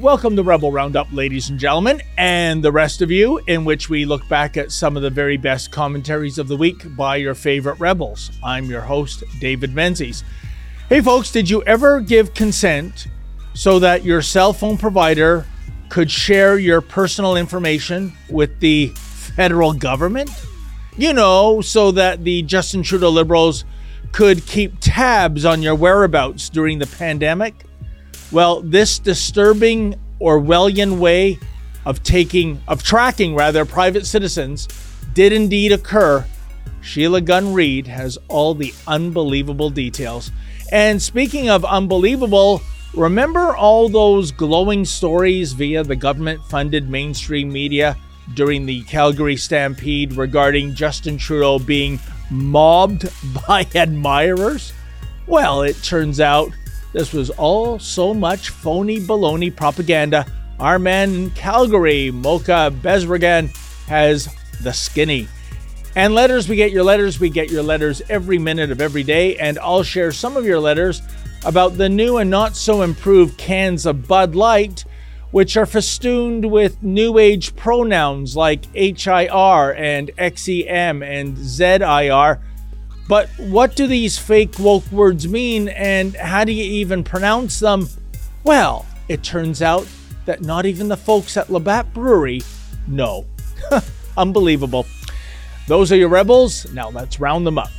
Welcome to Rebel Roundup, ladies and gentlemen, and the rest of you, in which we look back at some of the very best commentaries of the week by your favorite rebels. I'm your host, David Menzies. Hey, folks, did you ever give consent so that your cell phone provider could share your personal information with the federal government? You know, so that the Justin Trudeau Liberals could keep tabs on your whereabouts during the pandemic? Well, this disturbing Orwellian way of taking, of tracking rather, private citizens did indeed occur. Sheila Gunn Reid has all the unbelievable details. And speaking of unbelievable, remember all those glowing stories via the government funded mainstream media during the Calgary Stampede regarding Justin Trudeau being mobbed by admirers? Well, it turns out this was all so much phony baloney propaganda. Our man in Calgary, Mocha Bezirgan, has the skinny. And letters, we get your letters. We get your letters every minute of every day. And I'll share some of your letters about the new and not so improved cans of Bud Light, which are festooned with new age pronouns like HIR and XEM and ZIR but what do these fake woke words mean and how do you even pronounce them? Well, it turns out that not even the folks at Labatt Brewery know. Unbelievable. Those are your rebels. Now let's round them up.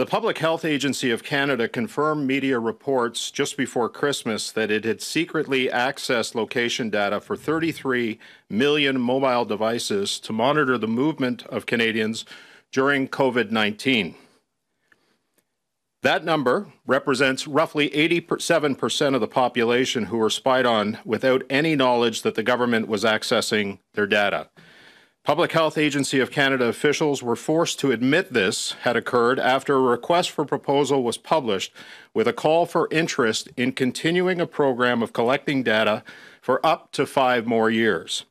The Public Health Agency of Canada confirmed media reports just before Christmas that it had secretly accessed location data for 33 million mobile devices to monitor the movement of Canadians during COVID 19. That number represents roughly 87% of the population who were spied on without any knowledge that the government was accessing their data. Public Health Agency of Canada officials were forced to admit this had occurred after a request for proposal was published with a call for interest in continuing a program of collecting data for up to five more years.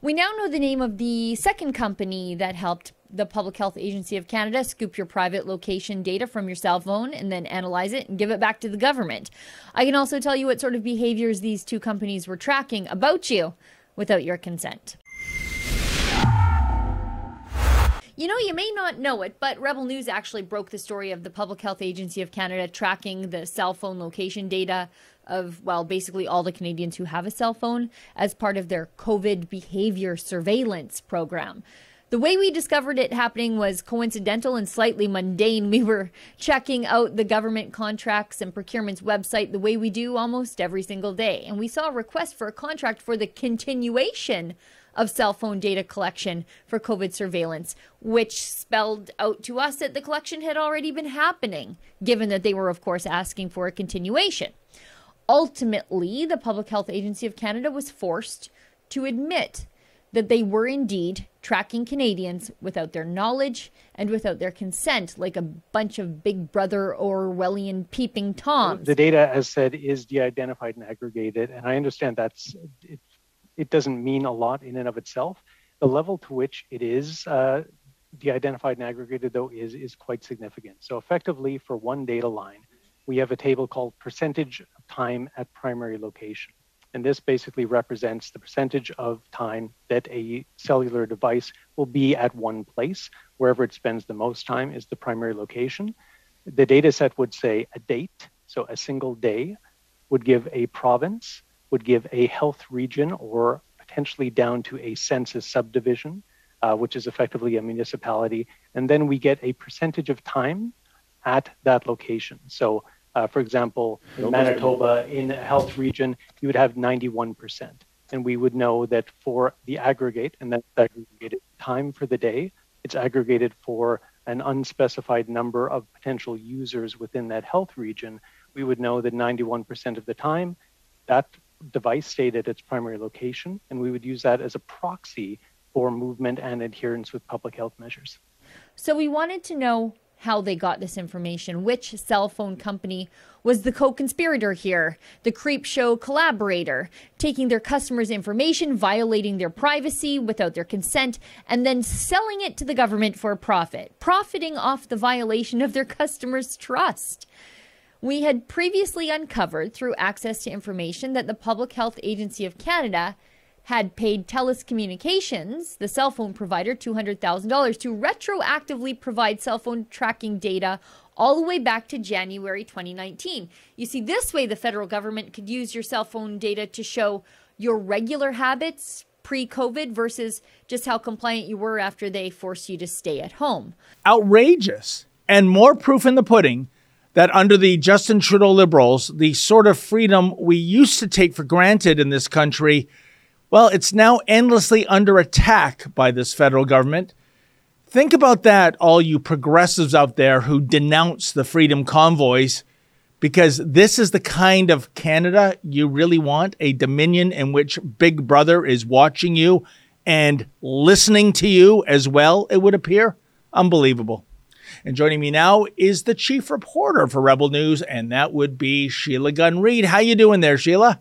We now know the name of the second company that helped the Public Health Agency of Canada scoop your private location data from your cell phone and then analyze it and give it back to the government. I can also tell you what sort of behaviors these two companies were tracking about you without your consent. You know, you may not know it, but Rebel News actually broke the story of the Public Health Agency of Canada tracking the cell phone location data of, well, basically all the Canadians who have a cell phone as part of their COVID behavior surveillance program. The way we discovered it happening was coincidental and slightly mundane. We were checking out the government contracts and procurements website the way we do almost every single day. And we saw a request for a contract for the continuation of cell phone data collection for COVID surveillance, which spelled out to us that the collection had already been happening, given that they were, of course, asking for a continuation. Ultimately, the Public Health Agency of Canada was forced to admit that they were indeed tracking Canadians without their knowledge and without their consent, like a bunch of Big Brother Orwellian peeping toms. The data, as said, is de-identified and aggregated, and I understand that's it it doesn't mean a lot in and of itself. The level to which it is uh, de-identified and aggregated, though, is, is quite significant. So effectively, for one data line, we have a table called percentage of time at primary location. And this basically represents the percentage of time that a cellular device will be at one place. Wherever it spends the most time is the primary location. The data set would say a date, so a single day, would give a province, would give a health region or potentially down to a census subdivision, uh, which is effectively a municipality. And then we get a percentage of time at that location. So, uh, for example, in Manitoba, in a health region, you would have 91%. And we would know that for the aggregate, and that's aggregated time for the day, it's aggregated for an unspecified number of potential users within that health region. We would know that 91% of the time, that device stayed at its primary location, and we would use that as a proxy for movement and adherence with public health measures. So we wanted to know how they got this information, which cell phone company was the co conspirator here, the creep show collaborator, taking their customers' information, violating their privacy without their consent, and then selling it to the government for a profit, profiting off the violation of their customers' trust. We had previously uncovered through access to information that the Public Health Agency of Canada had paid TELUS Communications, the cell phone provider, $200,000 to retroactively provide cell phone tracking data all the way back to January 2019. You see, this way the federal government could use your cell phone data to show your regular habits pre COVID versus just how compliant you were after they forced you to stay at home. Outrageous. And more proof in the pudding that under the Justin Trudeau Liberals, the sort of freedom we used to take for granted in this country well, it's now endlessly under attack by this federal government. Think about that, all you progressives out there who denounce the freedom convoys, because this is the kind of Canada you really want a dominion in which Big Brother is watching you and listening to you as well, it would appear. Unbelievable. And joining me now is the chief reporter for Rebel News, and that would be Sheila Gunn Reid. How you doing there, Sheila?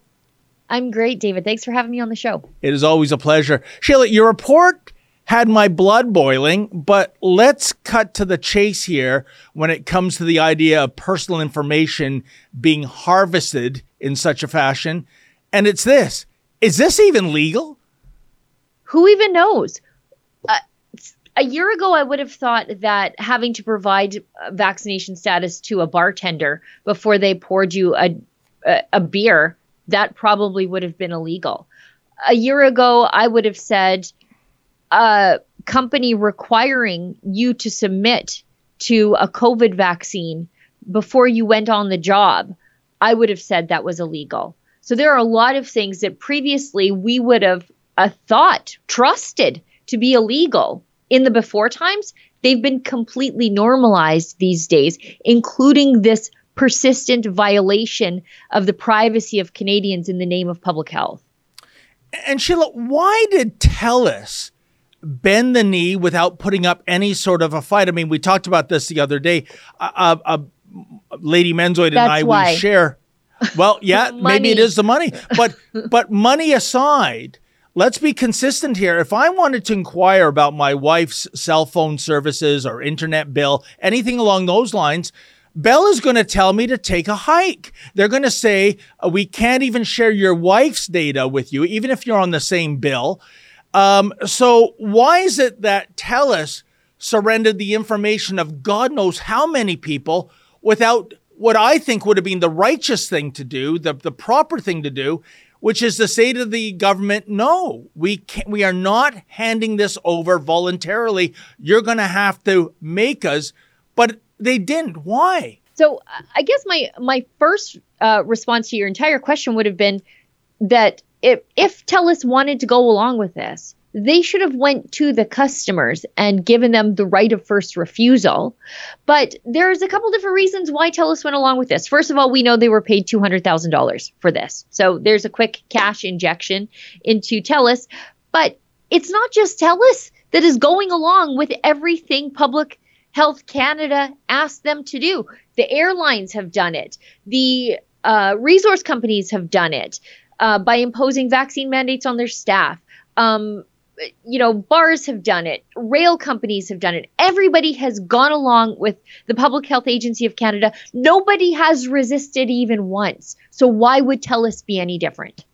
I'm great, David. Thanks for having me on the show. It is always a pleasure. Sheila, your report had my blood boiling, but let's cut to the chase here when it comes to the idea of personal information being harvested in such a fashion. And it's this is this even legal? Who even knows? Uh, a year ago, I would have thought that having to provide vaccination status to a bartender before they poured you a, a, a beer that probably would have been illegal. A year ago, I would have said a company requiring you to submit to a COVID vaccine before you went on the job, I would have said that was illegal. So there are a lot of things that previously we would have uh, thought, trusted to be illegal in the before times. They've been completely normalized these days, including this persistent violation of the privacy of Canadians in the name of public health. And Sheila, why did TELUS bend the knee without putting up any sort of a fight? I mean, we talked about this the other day. Uh, uh, Lady Menzoid and That's I why. we share. Well, yeah, maybe it is the money, but but money aside, let's be consistent here. If I wanted to inquire about my wife's cell phone services or internet bill, anything along those lines, Bell is going to tell me to take a hike. They're going to say, uh, we can't even share your wife's data with you, even if you're on the same bill. Um, so, why is it that TELUS surrendered the information of God knows how many people without what I think would have been the righteous thing to do, the, the proper thing to do, which is to say to the government, no, we can't, we are not handing this over voluntarily. You're going to have to make us. But they didn't. Why? So I guess my my first uh, response to your entire question would have been that if if TELUS wanted to go along with this, they should have went to the customers and given them the right of first refusal. But there's a couple different reasons why TELUS went along with this. First of all, we know they were paid $200,000 for this. So there's a quick cash injection into TELUS, but it's not just TELUS that is going along with everything public Health Canada asked them to do. The airlines have done it. The uh, resource companies have done it uh, by imposing vaccine mandates on their staff. Um, you know, bars have done it, rail companies have done it. Everybody has gone along with the Public Health Agency of Canada. Nobody has resisted even once. So why would TELUS be any different?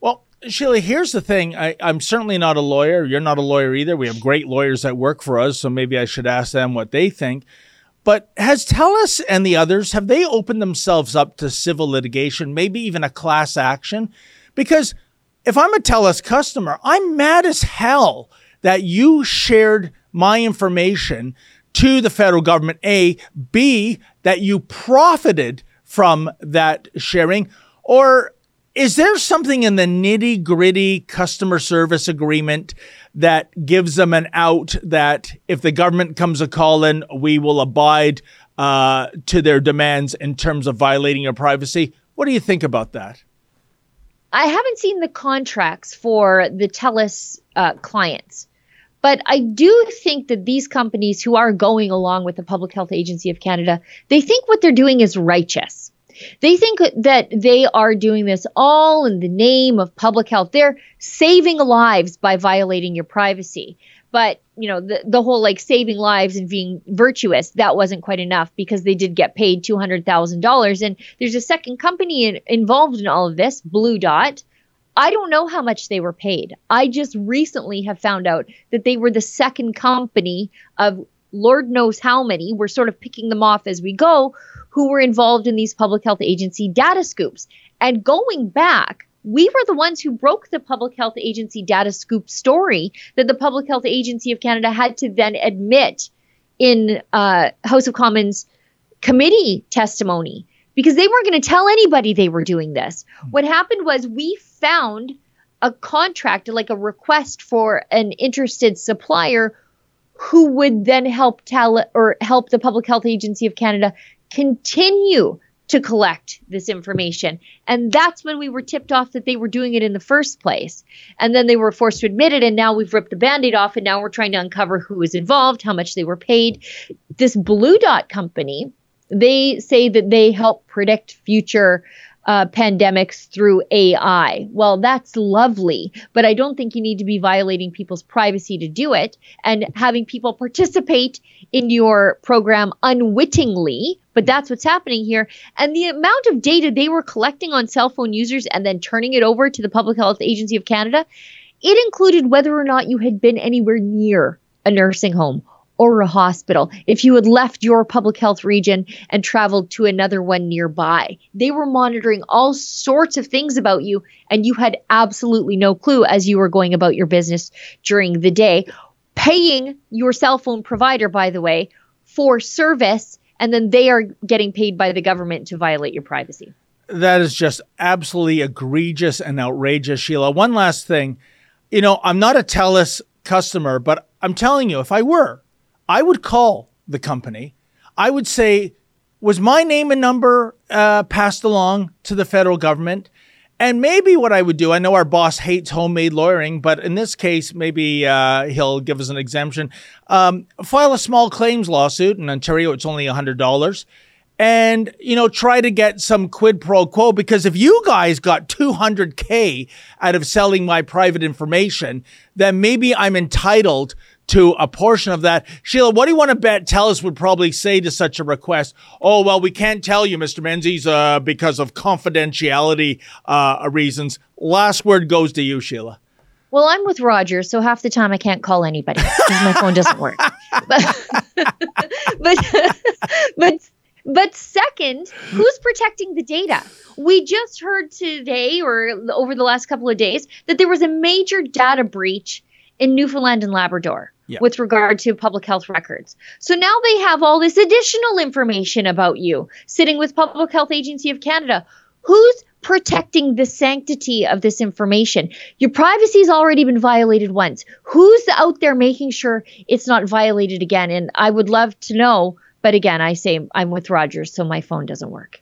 Well, Sheila, here's the thing. I, am certainly not a lawyer. You're not a lawyer either. We have great lawyers that work for us, so maybe I should ask them what they think. But has TELUS and the others, have they opened themselves up to civil litigation, maybe even a class action? Because if I'm a TELUS customer, I'm mad as hell that you shared my information to the federal government, A, B, that you profited from that sharing, or is there something in the nitty gritty customer service agreement that gives them an out that if the government comes a calling, we will abide uh, to their demands in terms of violating your privacy? What do you think about that? I haven't seen the contracts for the TELUS uh, clients, But I do think that these companies who are going along with the Public Health Agency of Canada, they think what they're doing is righteous. They think that they are doing this all in the name of public health. They're saving lives by violating your privacy. But, you know, the, the whole like saving lives and being virtuous, that wasn't quite enough because they did get paid $200,000. And there's a second company in, involved in all of this, Blue Dot, I don't know how much they were paid. I just recently have found out that they were the second company of Lord knows how many. We're sort of picking them off as we go who were involved in these public health agency data scoops. And going back, we were the ones who broke the Public Health Agency data scoop story that the Public Health Agency of Canada had to then admit in uh, House of Commons committee testimony because they weren't going to tell anybody they were doing this. What happened was we found a contract, like a request for an interested supplier who would then help tell or help the Public Health Agency of Canada continue to collect this information. And that's when we were tipped off that they were doing it in the first place. And then they were forced to admit it. And now we've ripped the band aid off. And now we're trying to uncover who was involved, how much they were paid. This Blue Dot company they say that they help predict future uh, pandemics through AI. Well, that's lovely, but I don't think you need to be violating people's privacy to do it and having people participate in your program unwittingly. But that's what's happening here. And the amount of data they were collecting on cell phone users and then turning it over to the Public Health Agency of Canada, it included whether or not you had been anywhere near a nursing home or a hospital, if you had left your public health region and traveled to another one nearby. They were monitoring all sorts of things about you, and you had absolutely no clue as you were going about your business during the day. Paying your cell phone provider, by the way, for service, and then they are getting paid by the government to violate your privacy. That is just absolutely egregious and outrageous, Sheila. One last thing. You know, I'm not a TELUS customer, but I'm telling you, if I were, I would call the company. I would say, was my name and number uh, passed along to the federal government? And maybe what I would do, I know our boss hates homemade lawyering, but in this case, maybe uh, he'll give us an exemption. Um, file a small claims lawsuit in Ontario. It's only $100 and you know try to get some quid pro quo because if you guys got 200k out of selling my private information then maybe i'm entitled to a portion of that. Sheila, what do you want to bet TELUS would probably say to such a request? Oh, well, we can't tell you, Mr. Menzies, uh, because of confidentiality uh, reasons. Last word goes to you, Sheila. Well, I'm with Roger, so half the time I can't call anybody because my phone doesn't work. But, but, but, but second, who's protecting the data? We just heard today or over the last couple of days that there was a major data breach in Newfoundland and Labrador yeah. with regard to public health records. So now they have all this additional information about you sitting with Public Health Agency of Canada. Who's protecting the sanctity of this information? Your privacy has already been violated once. Who's out there making sure it's not violated again? And I would love to know. But again, I say I'm with Rogers, so my phone doesn't work.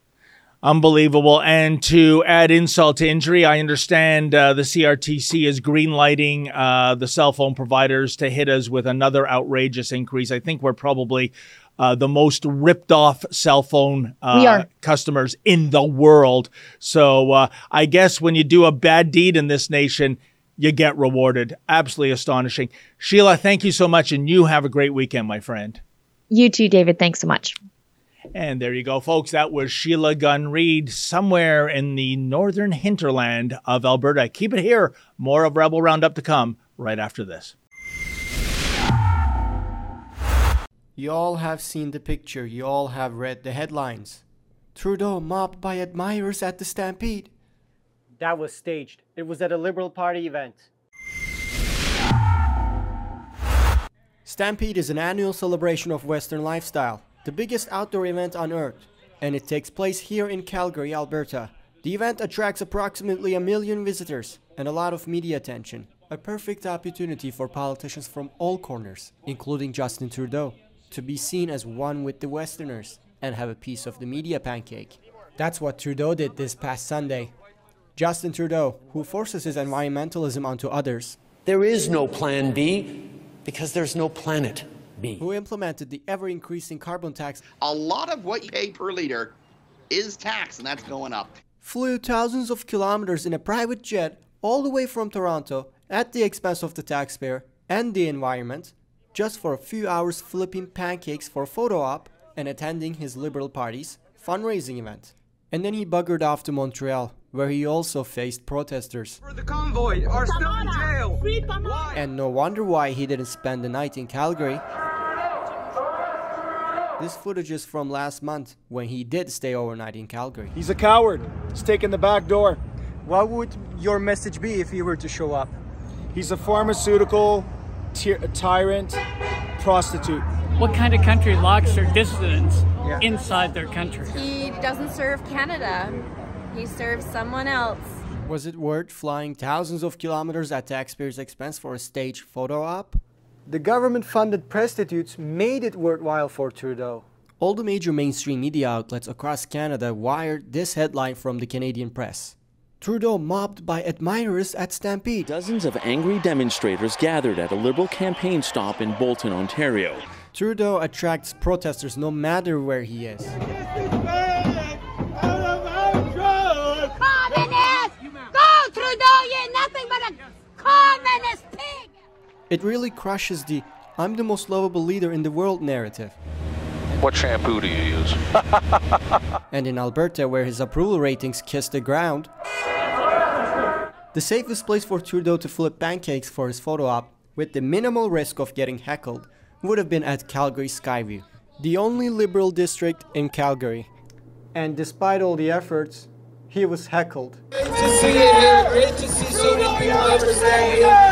Unbelievable. And to add insult to injury, I understand uh, the CRTC is greenlighting uh, the cell phone providers to hit us with another outrageous increase. I think we're probably uh, the most ripped off cell phone uh, customers in the world. So uh, I guess when you do a bad deed in this nation, you get rewarded. Absolutely astonishing. Sheila, thank you so much, and you have a great weekend, my friend. You too, David. Thanks so much. And there you go, folks. That was Sheila Gunn Reid somewhere in the northern hinterland of Alberta. Keep it here. More of Rebel Roundup to come right after this. You all have seen the picture, you all have read the headlines. Trudeau mobbed by admirers at the Stampede. That was staged. It was at a Liberal Party event. Stampede is an annual celebration of Western lifestyle the biggest outdoor event on Earth, and it takes place here in Calgary, Alberta. The event attracts approximately a million visitors and a lot of media attention. A perfect opportunity for politicians from all corners, including Justin Trudeau, to be seen as one with the Westerners and have a piece of the media pancake. That's what Trudeau did this past Sunday. Justin Trudeau, who forces his environmentalism onto others. There is no plan B. Because there's no planet B. Who implemented the ever increasing carbon tax? A lot of what you pay per liter is tax, and that's going up. Flew thousands of kilometers in a private jet all the way from Toronto at the expense of the taxpayer and the environment just for a few hours flipping pancakes for photo op and attending his Liberal Party's fundraising event. And then he buggered off to Montreal, where he also faced protesters. The convoy are still in jail. And no wonder why he didn't spend the night in Calgary. This footage is from last month when he did stay overnight in Calgary. He's a coward. He's taking the back door. What would your message be if he were to show up? He's a pharmaceutical tyrant, prostitute. What kind of country locks their dissidents yeah. inside their country? He doesn't serve Canada. He serves someone else. Was it worth flying thousands of kilometers at taxpayers' expense for a stage photo op? The government funded prostitutes made it worthwhile for Trudeau. All the major mainstream media outlets across Canada wired this headline from the Canadian press. Trudeau mobbed by admirers at Stampede. Dozens of angry demonstrators gathered at a Liberal campaign stop in Bolton, Ontario. Trudeau attracts protesters no matter where he is. Go, Trudeau! You're nothing but a communist pig! It really crushes the I'm the most lovable leader in the world narrative. What shampoo do you use? and in Alberta, where his approval ratings kiss the ground, the safest place for Trudeau to flip pancakes for his photo op, with the minimal risk of getting heckled, would have been at Calgary Skyview, the only Liberal district in Calgary. And despite all the efforts, he was heckled. Great to see it here. Great to see so many people representing.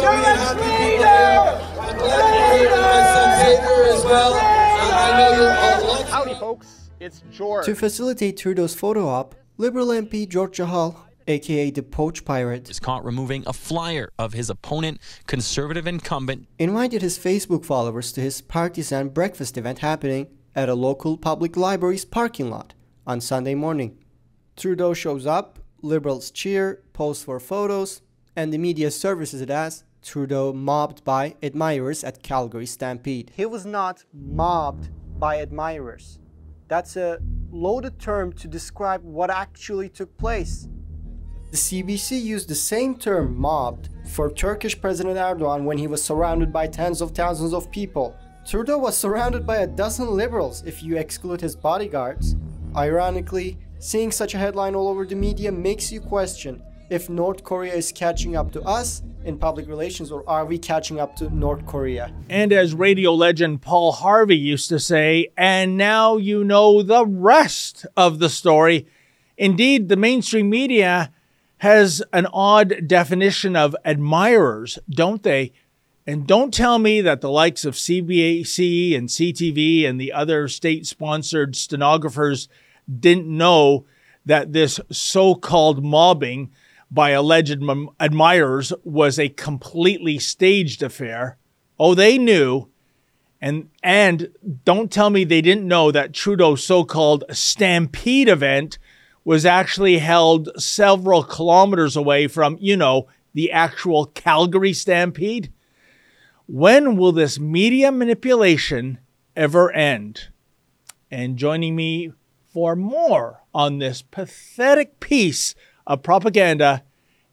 So many happy people here. I'm glad you're my son Xavier as well. Howdy, folks. It's George. To facilitate Trudeau's photo op, Liberal MP George Chahal, aka the Poach Pirate, is caught removing a flyer of his opponent, Conservative incumbent, invited his Facebook followers to his partisan breakfast event happening at a local public library's parking lot on Sunday morning. Trudeau shows up, Liberals cheer, pose for photos, and the media services it as Trudeau mobbed by admirers at Calgary Stampede. He was not mobbed by admirers. That's a loaded term to describe what actually took place. The CBC used the same term mobbed for Turkish President Erdogan when he was surrounded by tens of thousands of people. Trudeau was surrounded by a dozen liberals if you exclude his bodyguards. Ironically, seeing such a headline all over the media makes you question if North Korea is catching up to us in public relations, or are we catching up to North Korea? And as radio legend Paul Harvey used to say, and now you know the rest of the story. Indeed, the mainstream media has an odd definition of admirers, don't they? And don't tell me that the likes of CBC and CTV and the other state sponsored stenographers didn't know that this so called mobbing by alleged admirers was a completely staged affair. Oh, they knew. And and don't tell me they didn't know that Trudeau's so-called stampede event was actually held several kilometers away from, you know, the actual Calgary stampede. When will this media manipulation ever end? And joining me for more on this pathetic piece of propaganda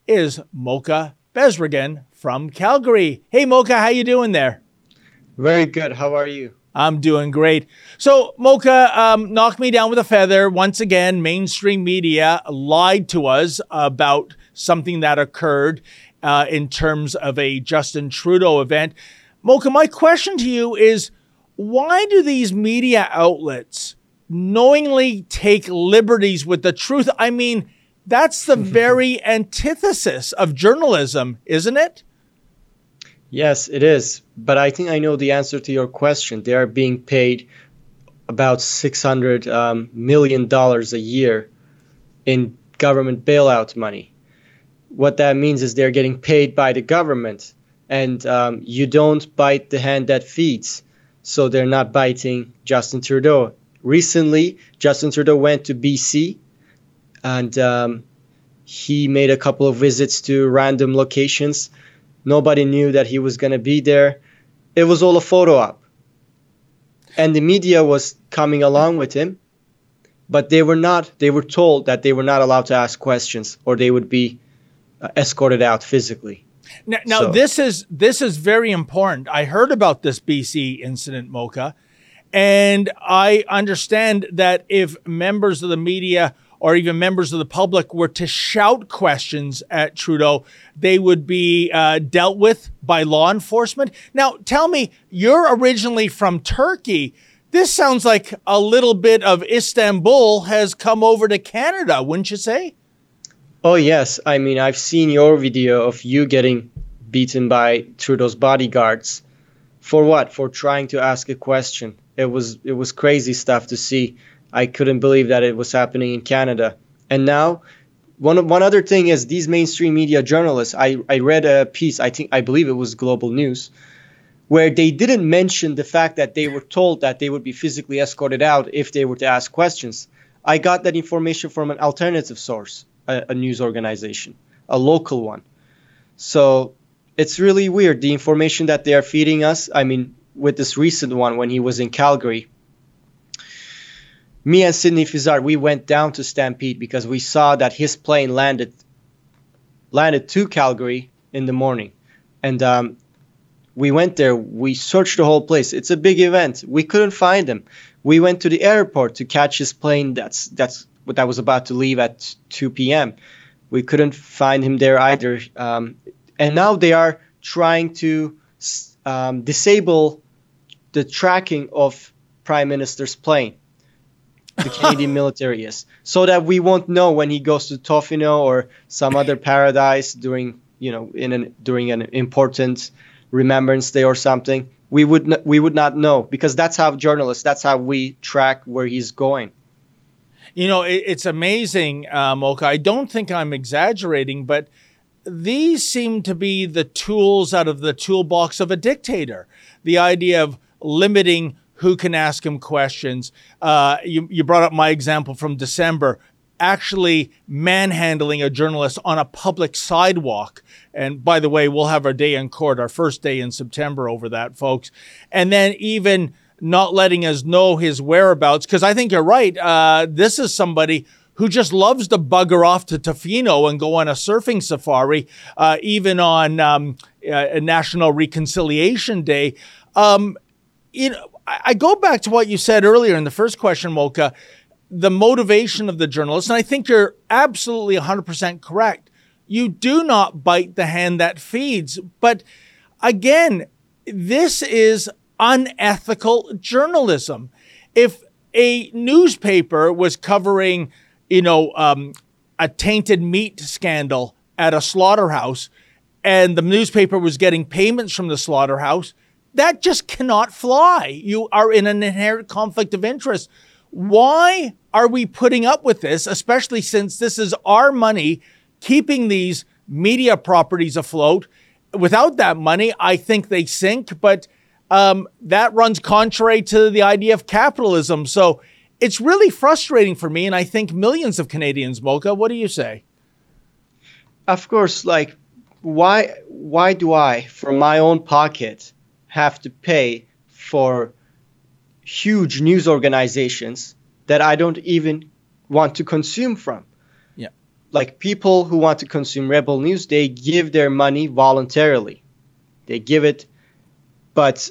is Mocha Bezirgan from Calgary. Hey Mocha, how you doing there? Very good. How are you? I'm doing great. So, Mocha, um, knock me down with a feather. Once again, mainstream media lied to us about something that occurred uh, in terms of a Justin Trudeau event. Mocha, my question to you is why do these media outlets knowingly take liberties with the truth? I mean, that's the very antithesis of journalism, isn't it? Yes, it is. But I think I know the answer to your question. They are being paid about six hundred um, million dollars a year in government bailout money. What that means is they're getting paid by the government, and um, you don't bite the hand that feeds. So they're not biting Justin Trudeau. Recently, Justin Trudeau went to BC and um, he made a couple of visits to random locations. Nobody knew that he was going to be there. it was all a photo op. And the media was coming along with him, but they were not, they were told that they were not allowed to ask questions or they would be uh, escorted out physically. Now, now so. this is this is very important. I heard about this BC incident, Mocha, and I understand that if members of the media or even members of the public were to shout questions at Trudeau, they would be uh, dealt with by law enforcement. Now, tell me, you're originally from Turkey. This sounds like a little bit of Istanbul has come over to Canada, wouldn't you say? Oh, yes. I mean, I've seen your video of you getting beaten by Trudeau's bodyguards. For what? For trying to ask a question. It was it was crazy stuff to see. I couldn't believe that it was happening in Canada. And now, one one other thing is these mainstream media journalists. I, I read a piece. I think I believe it was Global News, where they didn't mention the fact that they were told that they would be physically escorted out if they were to ask questions. I got that information from an alternative source, a, a news organization, a local one. So it's really weird the information that they are feeding us. I mean, with this recent one when he was in Calgary, me and Sydney Fizzard, we went down to Stampede because we saw that his plane landed landed to Calgary in the morning, and um, we went there. We searched the whole place. It's a big event. We couldn't find him. We went to the airport to catch his plane. That's that's what that was about to leave at 2 p.m. We couldn't find him there either. Um, and now they are trying to um, disable the tracking of Prime Minister's plane the Canadian military is, so that we won't know when he goes to Tofino or some other paradise during you know in an during an important remembrance day or something. We would n- we would not know because that's how journalists that's how we track where he's going. You know, it, it's amazing, uh, Mocha. I don't think I'm exaggerating, but these seem to be the tools out of the toolbox of a dictator. The idea of limiting who can ask him questions. Uh, you, you brought up my example from December, actually manhandling a journalist on a public sidewalk. And by the way, we'll have our day in court, our first day in September over that, folks. And then even not letting us know his whereabouts, because I think you're right. Uh, this is somebody who just loves to bugger off to Tofino and go on a surfing safari, uh, even on um, uh, National Reconciliation Day. Um, you know, I go back to what you said earlier in the first question, Mocha, the motivation of the journalist. And I think you're absolutely 100% correct. You do not bite the hand that feeds. But again, this is unethical journalism. If a newspaper was covering, you know, um, a tainted meat scandal at a slaughterhouse, and the newspaper was getting payments from the slaughterhouse, that just cannot fly. You are in an inherent conflict of interest. Why are we putting up with this, especially since this is our money keeping these media properties afloat? Without that money, I think they sink, but um, that runs contrary to the idea of capitalism. So it's really frustrating for me, and I think millions of Canadians. Mocha, what do you say? Of course, like why why do I, from my own pocket, have to pay for huge news organizations that I don't even want to consume from. Yeah. Like people who want to consume Rebel News, they give their money voluntarily. They give it, but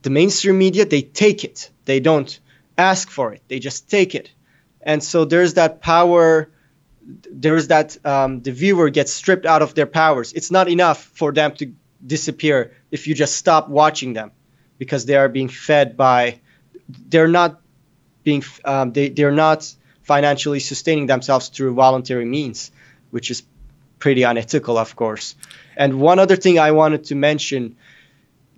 the mainstream media, they take it. They don't ask for it. They just take it. And so there's that power there's that um, the viewer gets stripped out of their powers. It's not enough for them to disappear if you just stop watching them because they are being fed by they're not being um, they, they're not financially sustaining themselves through voluntary means which is pretty unethical of course. And one other thing i wanted to mention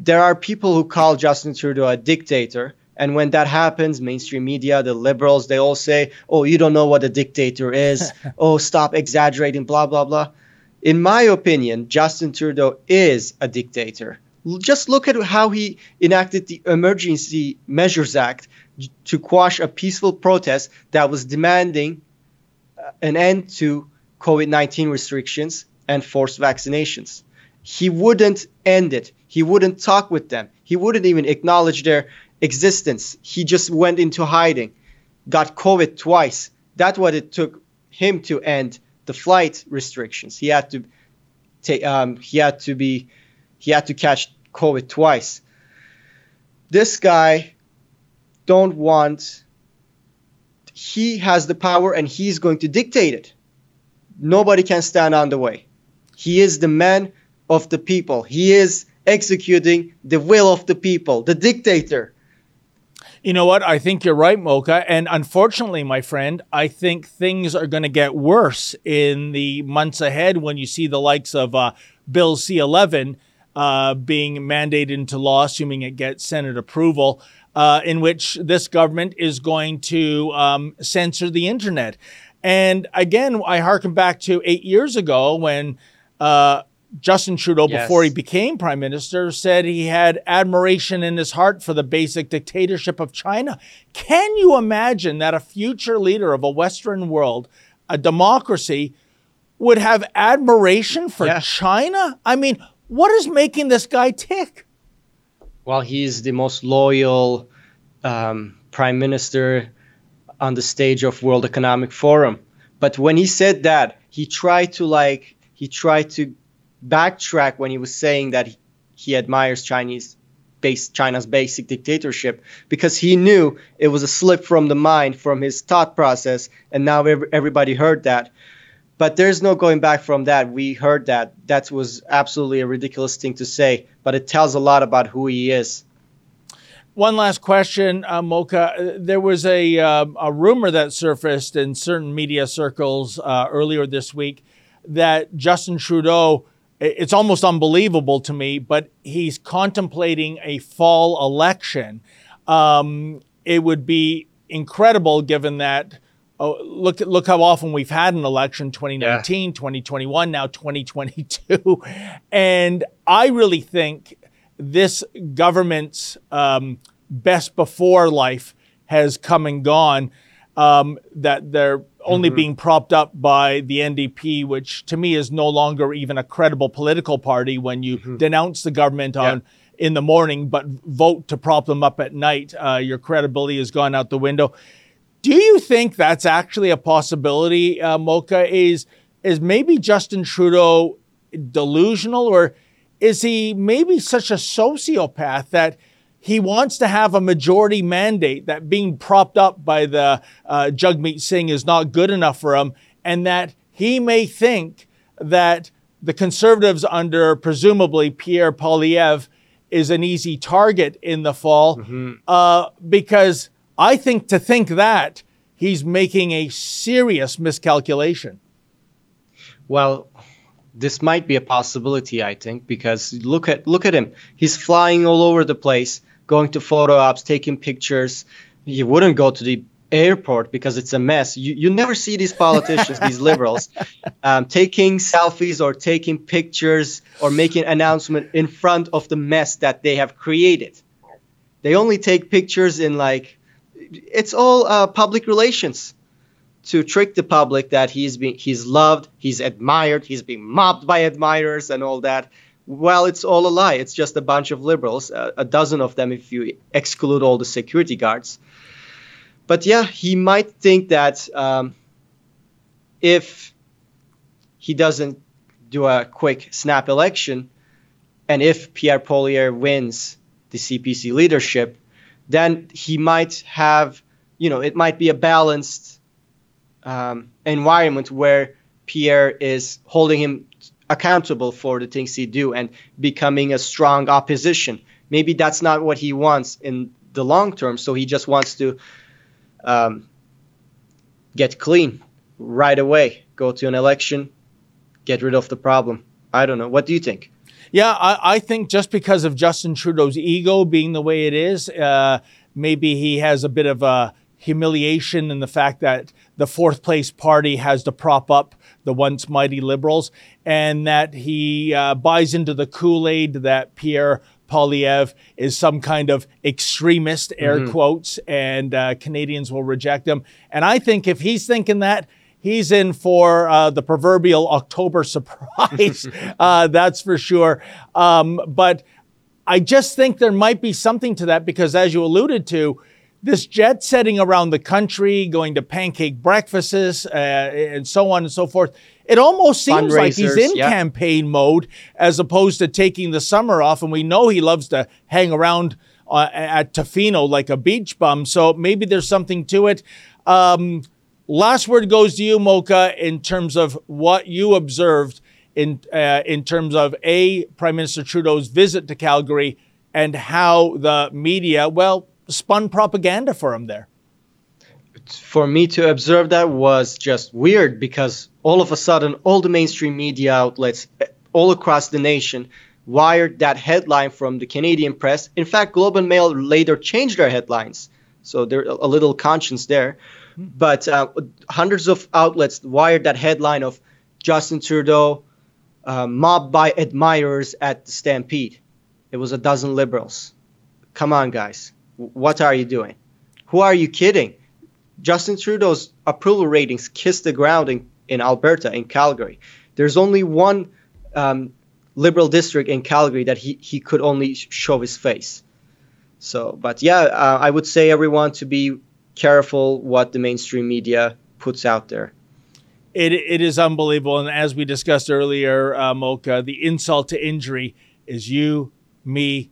there are people who call justin trudeau a dictator and when that happens mainstream media the liberals they all say oh you don't know what a dictator is. Oh stop exaggerating blah blah blah in my opinion, Justin Trudeau is a dictator. Just look at how he enacted the Emergency Measures Act to quash a peaceful protest that was demanding uh, an end to COVID 19 restrictions and forced vaccinations. he wouldn't end it. He wouldn't talk with them. He wouldn't even acknowledge their existence. He just went into hiding, got COVID twice. That's what it took him to end the flight restrictions. He had to take. Um, he had to be. He had to catch COVID twice. This guy don't want. He has the power and he's going to dictate it. Nobody can stand on the way. He is the man of the people. He is executing the will of the people, the dictator. You know what? I think you're right, Mocha. And unfortunately, my friend, I think things are going to get worse in the months ahead when you see the likes of uh, Bill C 11 uh, being mandated into law, assuming it gets Senate approval, uh, in which this government is going to um, censor the internet. And again, I harken back to eight years ago when uh, Justin Trudeau, yes. before he became prime minister, said he had admiration in his heart for the basic dictatorship of China. Can you imagine that a future leader of a Western world, a democracy, would have admiration for yeah. China? I mean, what is making this guy tick? Well, he's the most loyal um, prime minister on the stage of World Economic Forum. But when he said that, he tried to like he tried to backtrack when he was saying that he admires Chinese China's basic dictatorship because he knew it was a slip from the mind from his thought process and now everybody heard that. But there's no going back from that. We heard that. That was absolutely a ridiculous thing to say but it tells a lot about who he is. One last question, uh, Mocha. There was a, uh, a rumor that surfaced in certain media circles uh, earlier this week that Justin Trudeau it's almost unbelievable to me, but he's contemplating a fall election. Um, it would be incredible given that. Oh, look look how often we've had an election 2019 yeah. 2021 now 2022 and i really think this government's um, best before life has come and gone um, that they're only mm-hmm. being propped up by the NDP, which to me is no longer even a credible political party when you mm-hmm. denounce the government on in the morning, but vote to prop them up at night. Uh, your credibility has gone out the window. Do you think that's actually a possibility, uh, Mocha? Is is maybe Justin Trudeau delusional, or is he maybe such a sociopath that he wants to have a majority mandate that being propped up by the uh, Jagmeet Singh is not good enough for him, and that he may think that the conservatives under presumably Pierre Poilievre is an easy target in the fall, mm-hmm. uh, because I think to think that he's making a serious miscalculation. Well, this might be a possibility, I think, because look at look at him. He's flying all over the place going to photo ops, taking pictures. You wouldn't go to the airport because it's a mess. You, you never see these politicians, these liberals, um, taking selfies or taking pictures or making announcement in front of the mess that they have created. They only take pictures in like, it's all uh, public relations to trick the public that he's being he's loved, he's admired, he's being mobbed by admirers and all that. Well, it's all a lie. It's just a bunch of liberals, uh, a dozen of them if you exclude all the security guards. But yeah, he might think that um, if he doesn't do a quick snap election, and if Pierre Poilievre wins the CPC leadership, then he might have, you know, it might be a balanced um, environment where Pierre is holding him accountable for the things he do and becoming a strong opposition. Maybe that's not what he wants in the long term. So he just wants to um, get clean right away, go to an election, get rid of the problem. I don't know. What do you think? Yeah, I, I think just because of Justin Trudeau's ego being the way it is, uh, maybe he has a bit of a humiliation in the fact that the fourth place party has to prop up the once mighty liberals, and that he uh, buys into the Kool Aid that Pierre Poilievre is some kind of extremist, air mm-hmm. quotes, and uh, Canadians will reject him. And I think if he's thinking that, he's in for uh, the proverbial October surprise. uh, that's for sure. Um, but I just think there might be something to that because, as you alluded to, this jet setting around the country, going to pancake breakfasts, uh, and so on and so forth. It almost seems like he's in yeah. campaign mode as opposed to taking the summer off. And we know he loves to hang around uh, at Tofino like a beach bum. So maybe there's something to it. Um, last word goes to you, Mocha, in terms of what you observed in uh, in terms of a Prime Minister Trudeau's visit to Calgary and how the media, well, spun propaganda for him there. For me to observe that was just weird because all of a sudden, all the mainstream media outlets eh, all across the nation wired that headline from the Canadian press. In fact, Globe and Mail later changed their headlines, so there's a little conscience there. But uh, hundreds of outlets wired that headline of Justin Trudeau uh, mobbed by admirers at the Stampede. It was a dozen liberals. Come on, guys. What are you doing? Who are you kidding? Justin Trudeau's approval ratings kissed the ground in, in Alberta, in Calgary. There's only one um, liberal district in Calgary that he, he could only show his face. So, but yeah, uh, I would say everyone to be careful what the mainstream media puts out there. It, it is unbelievable. And as we discussed earlier, uh, Mocha, the insult to injury is you, me,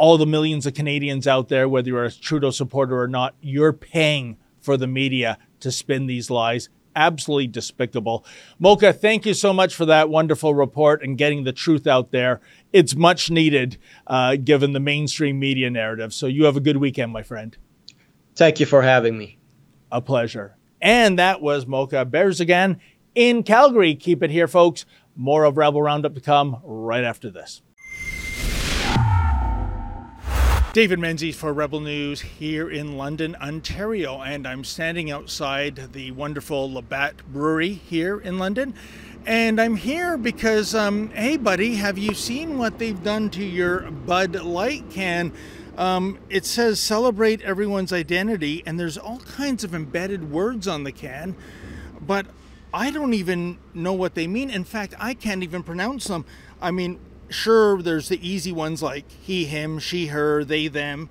all the millions of Canadians out there, whether you're a Trudeau supporter or not, you're paying for the media to spin these lies absolutely despicable. Mocha, thank you so much for that wonderful report and getting the truth out there. It's much needed uh, given the mainstream media narrative. So you have a good weekend, my friend. Thank you for having me. A pleasure. And that was Mocha again in Calgary. Keep it here, folks. More of Rebel Roundup to come right after this. David Menzies for Rebel News here in London, Ontario, and I'm standing outside the wonderful Labatt Brewery here in London. And I'm here because, um, hey, buddy, have you seen what they've done to your Bud Light can? Um, it says celebrate everyone's identity, and there's all kinds of embedded words on the can, but I don't even know what they mean. In fact, I can't even pronounce them. I mean, sure, there's the easy ones like he, him, she, her, they, them.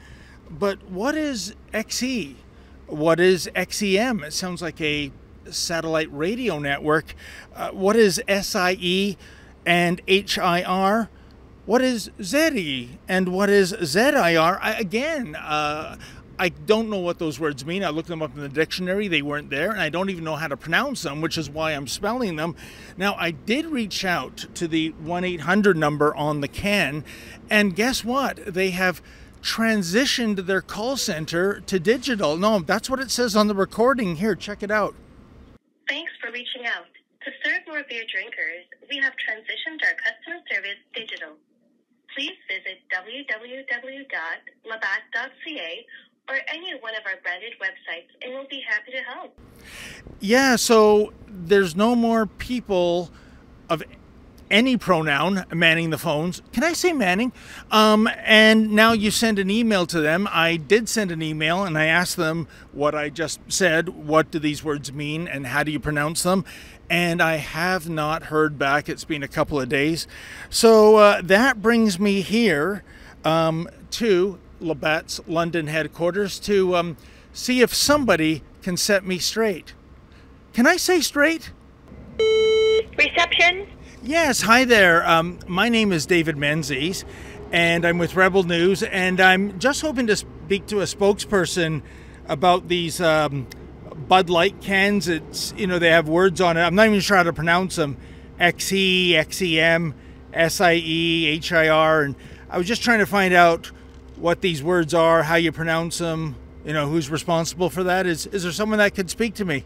But what is XE? What is XEM? It sounds like a satellite radio network. Uh, what is SIE and HIR? What is ZE and what is ZIR? I, again, uh, I don't know what those words mean. I looked them up in the dictionary, they weren't there, and I don't even know how to pronounce them, which is why I'm spelling them. Now, I did reach out to the 1 800 number on the can, and guess what? They have transitioned their call center to digital. No, that's what it says on the recording. Here, check it out. Thanks for reaching out. To serve more beer drinkers, we have transitioned our customer service digital. Please visit www.labatt.ca or any one of our branded websites, and we'll be happy to help. Yeah, so there's no more people of any pronoun manning the phones. Can I say manning? Um, and now you send an email to them. I did send an email and I asked them what I just said. What do these words mean and how do you pronounce them? And I have not heard back. It's been a couple of days. So uh, that brings me here um, to Labatt's London headquarters to um, see if somebody can set me straight. Can I say straight? Reception? Yes, hi there. Um, my name is David Menzies, and I'm with Rebel News, and I'm just hoping to speak to a spokesperson about these um, Bud Light cans. It's you know they have words on it. I'm not even sure how to pronounce them. XE, XEM, SIE, HIR, and I was just trying to find out what these words are, how you pronounce them, you know, who's responsible for that? Is is there someone that could speak to me?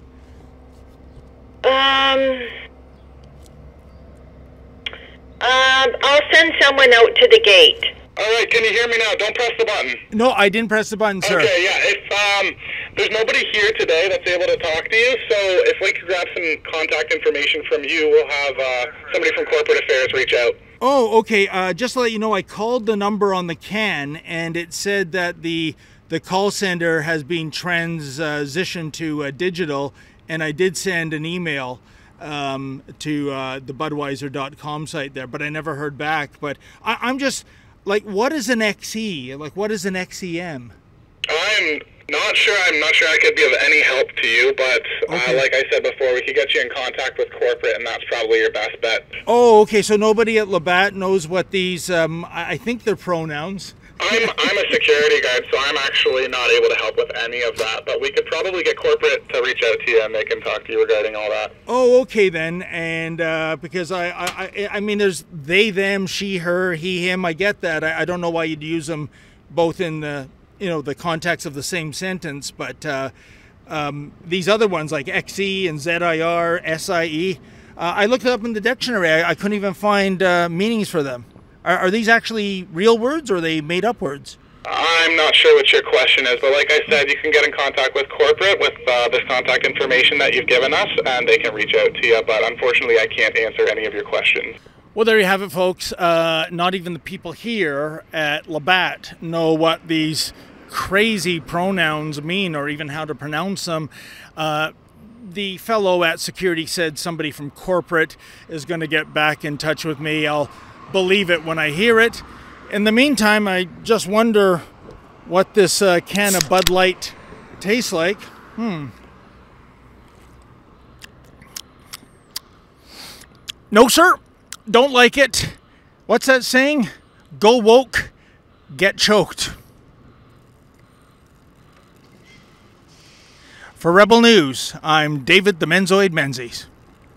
Um, um, I'll send someone out to the gate. All right, can you hear me now? Don't press the button. No, I didn't press the button, sir. Okay, yeah. If um, there's nobody here today that's able to talk to you, so if we could grab some contact information from you, we'll have uh, somebody from corporate affairs reach out. Oh, okay. Uh, just to let you know, I called the number on the can, and it said that the the call center has been transitioned to uh, digital, and I did send an email um, to uh, the Budweiser.com site there, but I never heard back. But I, I'm just like, what is an XE? Like, what is an XEM? I'm not sure. I'm not sure I could be of any help to you, but Okay. uh, like I said before, we could get you in contact with corporate, and that's probably your best bet. Oh, okay. So nobody at Labatt knows what these. Um, I think they're pronouns. I'm I'm a security guard, so I'm actually not able to help with any of that. But we could probably get corporate to reach out to you, and they can talk to you regarding all that. Oh, okay then. And uh, because I, I, I, I mean, there's they, them, she, her, he, him. I get that. I, I don't know why you'd use them both in the, you know, the context of the same sentence. But uh, um, these other ones like XE and ZIR, SIE, uh, I looked it up in the dictionary. I, I couldn't even find uh, meanings for them. Are, are these actually real words or are they made up words? I'm not sure what your question is, but like I said, you can get in contact with corporate with uh, this contact information that you've given us, and they can reach out to you. But unfortunately, I can't answer any of your questions. Well, there you have it, folks. Uh, not even the people here at Labatt know what these crazy pronouns mean or even how to pronounce them. Uh, the fellow at security said somebody from corporate is going to get back in touch with me. I'll believe it when I hear it. In the meantime, I just wonder what this uh, can of Bud Light tastes like. Hmm. No, sir. Don't like it. What's that saying? Go woke, get choked. For Rebel News, I'm David the Menzoid Menzies.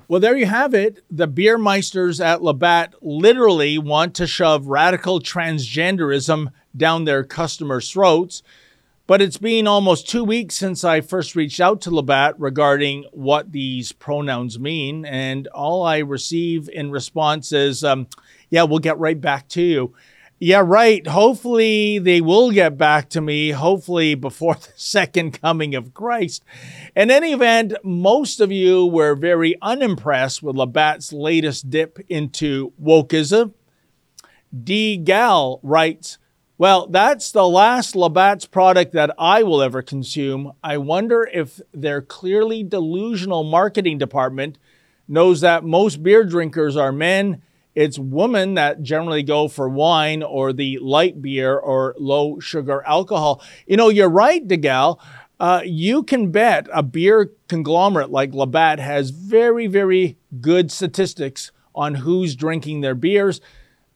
Well, there you have it. The beer meisters at Labatt literally want to shove radical transgenderism down their customers' throats. But it's been almost two weeks since I first reached out to Labatt regarding what these pronouns mean. And all I receive in response is, um, yeah, we'll get right back to you. Yeah, right. Hopefully they will get back to me, hopefully before the second coming of Christ. In any event, most of you were very unimpressed with Labatt's latest dip into wokeism. D. Gal writes, Well, that's the last Labatt's product that I will ever consume. I wonder if their clearly delusional marketing department knows that most beer drinkers are men. It's women that generally go for wine or the light beer or low sugar alcohol. You know, you're right, DeGal. Uh, you can bet a beer conglomerate like Labatt has very, very good statistics on who's drinking their beers,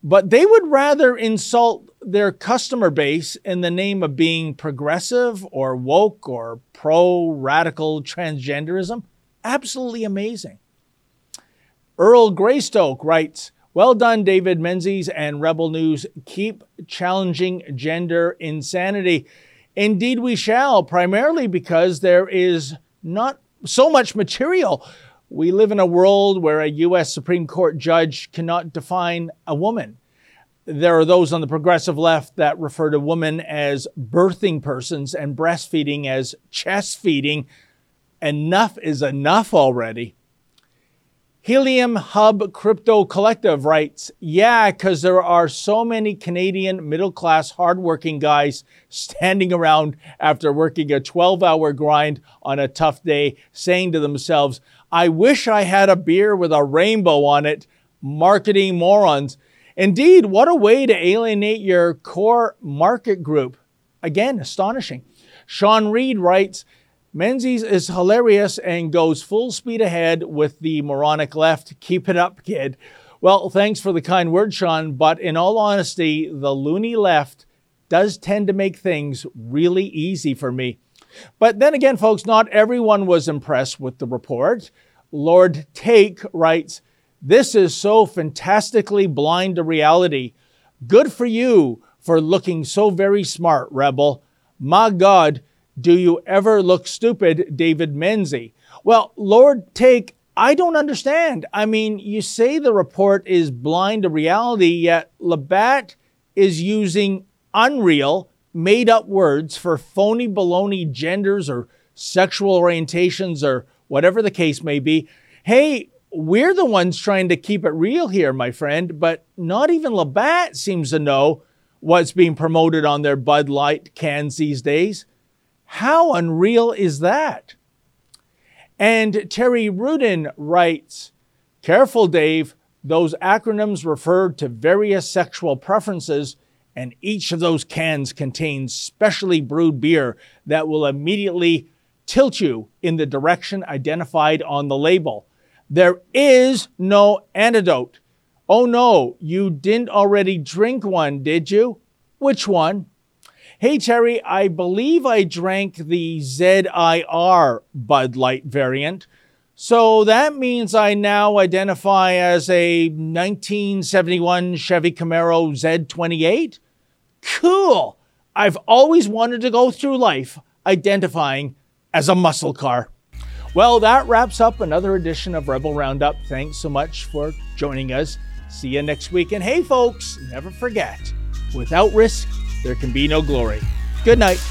but they would rather insult their customer base in the name of being progressive or woke or pro radical transgenderism. Absolutely amazing. Earl Greystoke writes, well done, David Menzies and Rebel News. Keep challenging gender insanity. Indeed, we shall, primarily because there is not so much material. We live in a world where a U.S. Supreme Court judge cannot define a woman. There are those on the progressive left that refer to women as birthing persons and breastfeeding as chest feeding. Enough is enough already. Helium Hub Crypto Collective writes, Yeah, because there are so many Canadian middle class hardworking guys standing around after working a 12 hour grind on a tough day, saying to themselves, I wish I had a beer with a rainbow on it. Marketing morons. Indeed, what a way to alienate your core market group. Again, astonishing. Sean Reed writes, Menzies is hilarious and goes full speed ahead with the moronic left. Keep it up, kid. Well, thanks for the kind word, Sean, but in all honesty, the loony left does tend to make things really easy for me. But then again, folks, not everyone was impressed with the report. Lord Take writes, This is so fantastically blind to reality. Good for you for looking so very smart, Rebel. My God, do you ever look stupid, David Menzies? Well, Lord Take, I don't understand. I mean, you say the report is blind to reality, yet Labatt is using unreal, made up words for phony baloney genders or sexual orientations or whatever the case may be. Hey, we're the ones trying to keep it real here, my friend, but not even Labatt seems to know what's being promoted on their Bud Light cans these days. How unreal is that? And Terry Rudin writes Careful, Dave. Those acronyms refer to various sexual preferences, and each of those cans contains specially brewed beer that will immediately tilt you in the direction identified on the label. There is no antidote. Oh no, you didn't already drink one, did you? Which one? Hey Terry, I believe I drank the ZIR Bud Light variant. So that means I now identify as a 1971 Chevy Camaro Z28? Cool! I've always wanted to go through life identifying as a muscle car. Well, that wraps up another edition of Rebel Roundup. Thanks so much for joining us. See you next week. And hey, folks, never forget without risk, there can be no glory. Good night.